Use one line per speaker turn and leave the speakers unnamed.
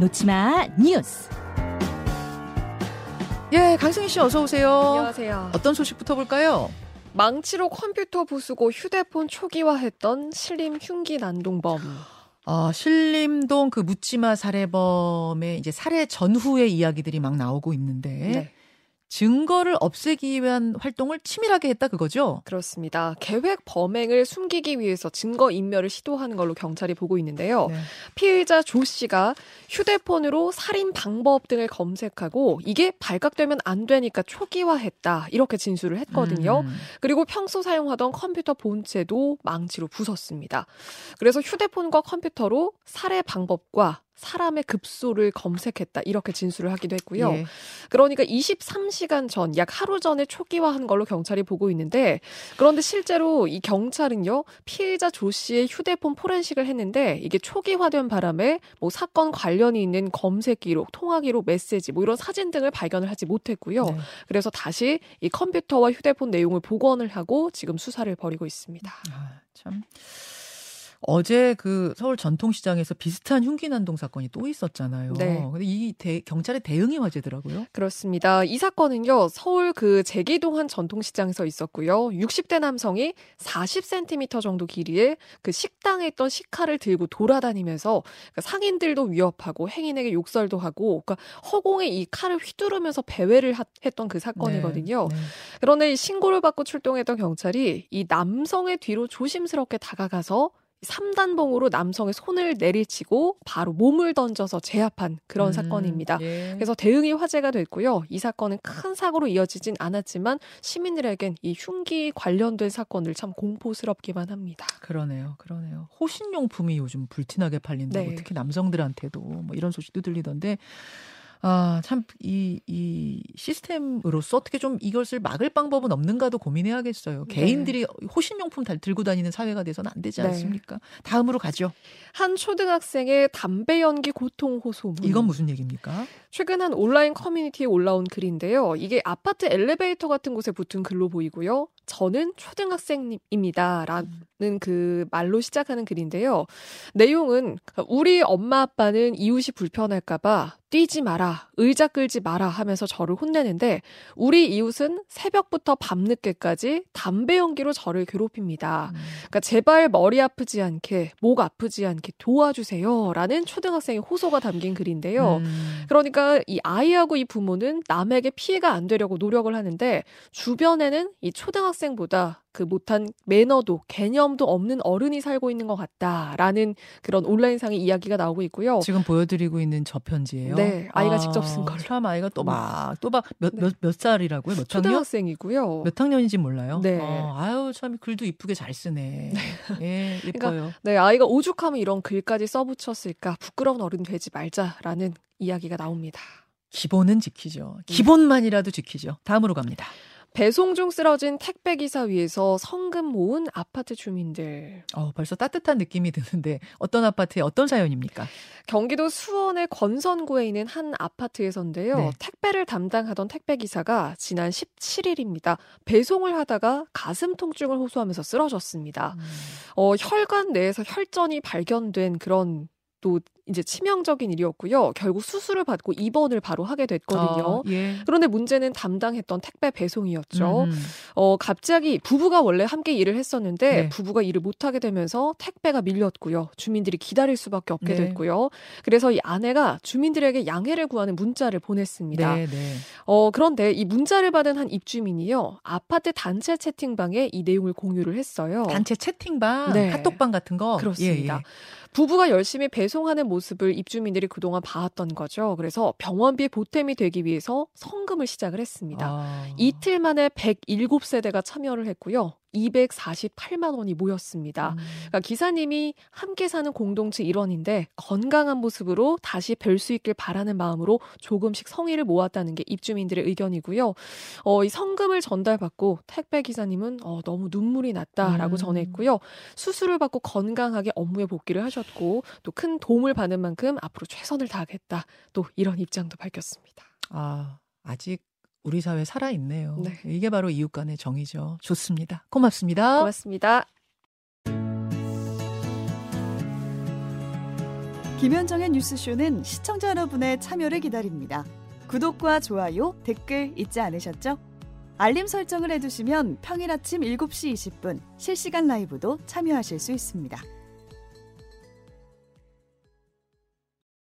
놓치마 뉴스.
예, 강승희 씨 어서 오세요.
안녕하세요.
어떤 소식부터 볼까요?
망치로 컴퓨터 부수고 휴대폰 초기화했던 신림 흉기 난동범.
어, 신림동 그 묻지마 살해범의 이제 살해 전후의 이야기들이 막 나오고 있는데
네.
증거를 없애기 위한 활동을 치밀하게 했다 그거죠?
그렇습니다. 계획 범행을 숨기기 위해서 증거 인멸을 시도하는 걸로 경찰이 보고 있는데요.
네.
피의자 조 씨가 휴대폰으로 살인 방법 등을 검색하고 이게 발각되면 안 되니까 초기화했다. 이렇게 진술을 했거든요.
음.
그리고 평소 사용하던 컴퓨터 본체도 망치로 부쉈습니다. 그래서 휴대폰과 컴퓨터로 살해 방법과 사람의 급소를 검색했다. 이렇게 진술을 하기도 했고요.
예.
그러니까 23시간 전, 약 하루 전에 초기화한 걸로 경찰이 보고 있는데, 그런데 실제로 이 경찰은요, 피해자 조 씨의 휴대폰 포렌식을 했는데, 이게 초기화된 바람에 뭐 사건 관련이 있는 검색 기록, 통화 기록, 메시지, 뭐 이런 사진 등을 발견을 하지 못했고요.
네.
그래서 다시 이 컴퓨터와 휴대폰 내용을 복원을 하고 지금 수사를 벌이고 있습니다.
아, 참. 어제 그 서울 전통시장에서 비슷한 흉기 난동 사건이 또 있었잖아요.
네.
근데 이 대- 경찰의 대응이 화제더라고요.
그렇습니다. 이 사건은요, 서울 그 제기동 한 전통시장에서 있었고요. 60대 남성이 40cm 정도 길이의 그 식당에 있던 식칼을 들고 돌아다니면서 그 상인들도 위협하고 행인에게 욕설도 하고, 그러니까 허공에 이 칼을 휘두르면서 배회를 하- 했던 그 사건이거든요.
네, 네.
그런데 이 신고를 받고 출동했던 경찰이 이 남성의 뒤로 조심스럽게 다가가서 3단봉으로 남성의 손을 내리치고 바로 몸을 던져서 제압한 그런
음,
사건입니다.
예.
그래서 대응이 화제가 됐고요. 이 사건은 큰 사고로 이어지진 않았지만 시민들에겐 이 흉기 관련된 사건을 참 공포스럽기만 합니다.
그러네요. 그러네요. 호신용품이 요즘 불티나게 팔린다고
네.
특히 남성들한테도 뭐 이런 소식도 들리던데 아, 참 이 이 시스템으로서 어떻게 좀 이것을 막을 방법은 없는가도 고민해야겠어요.
네.
개인들이 호신용품 달 들고 다니는 사회가 돼서는 안 되지
네.
않습니까? 다음으로 가죠.
한 초등학생의 담배 연기 고통 호소문.
이건 무슨 얘기입니까?
최근 한 온라인 커뮤니티에 올라온 글인데요. 이게 아파트 엘리베이터 같은 곳에 붙은 글로 보이고요. 저는 초등학생입니다. 라는 그 말로 시작하는 글인데요. 내용은 우리 엄마 아빠는 이웃이 불편할까봐 뛰지 마라, 의자 끌지 마라 하면서 저를 혼내는데 우리 이웃은 새벽부터 밤늦게까지 담배 연기로 저를 괴롭힙니다. 그러니까 제발 머리 아프지 않게, 목 아프지 않게 도와주세요. 라는 초등학생의 호소가 담긴 글인데요.
음.
그러니까 이 아이하고 이 부모는 남에게 피해가 안 되려고 노력을 하는데 주변에는 이 초등학생 보다 그 못한 매너도 개념도 없는 어른이 살고 있는 것 같다라는 그런 온라인상의 이야기가 나오고 있고요.
지금 보여드리고 있는 저 편지예요.
네, 아이가 직접 쓴 걸로.
참 아이가 또 막 또 막 몇몇몇
네.
살이라고요? 몇 학년?
초등학생이고요.
몇 학년인지 몰라요.
네.
어, 아유 참 글도 이쁘게 잘 쓰네. 예, 예뻐요.
네, 아이가 오죽하면 이런 글까지 써붙였을까 부끄러운 어른 되지 말자라는 이야기가 나옵니다.
기본은 지키죠.
네.
기본만이라도 지키죠. 다음으로 갑니다.
배송 중 쓰러진 택배 기사 위에서 성금 모은 아파트 주민들.
어, 벌써 따뜻한 느낌이 드는데 어떤 아파트에 어떤 사연입니까?
경기도 수원의 건선구에 있는 한 아파트에서인데요.
네.
택배를 담당하던 택배 기사가 지난 17일입니다. 배송을 하다가 가슴 통증을 호소하면서 쓰러졌습니다. 어, 혈관 내에서 혈전이 발견된 그런 또 이제 치명적인 일이었고요. 결국 수술을 받고 입원을 바로 하게 됐거든요.
어, 예.
그런데 문제는 담당했던 택배 배송이었죠.
음.
어, 갑자기 부부가 원래 함께 일을 했었는데
네.
부부가 일을 못하게 되면서 택배가 밀렸고요. 주민들이 기다릴 수밖에 없게
네.
됐고요. 그래서 이 아내가 주민들에게 양해를 구하는 문자를 보냈습니다.
네, 네.
어, 그런데 이 문자를 받은 한 입주민이요. 아파트 단체 채팅방에 이 내용을 공유를 했어요.
단체 채팅방,
네.
카톡방 같은 거.
그렇습니다.
예, 예.
부부가 열심히 배송하는 모습을 입주민들이 그동안 봐왔던 거죠. 그래서 병원비 보탬이 되기 위해서 성금을 시작을 했습니다.
아.
이틀 만에 107세대가 참여를 했고요. 248만 원이 모였습니다.
음.
그러니까 기사님이 함께 사는 공동체 일원인데 건강한 모습으로 다시 뵐 수 있길 바라는 마음으로 조금씩 성의를 모았다는 게 입주민들의 의견이고요. 어, 이 성금을 전달받고 택배 기사님은 어, 너무 눈물이 났다라고
음.
전했고요. 수술을 받고 건강하게 업무에 복귀를 하셨고 또 큰 도움을 받는 만큼 앞으로 최선을 다하겠다. 또 이런 입장도 밝혔습니다.
아, 아직 우리 사회 살아 있네요.
네.
이게 바로 이웃 간의 정이죠. 좋습니다. 고맙습니다.
고맙습니다.
김현정의 뉴스쇼는 시청자 여러분의 참여를 기다립니다. 구독과 좋아요, 댓글 잊지 않으셨죠? 알림 설정을 해두시면 평일 아침 7시 20분 실시간 라이브도 참여하실 수 있습니다.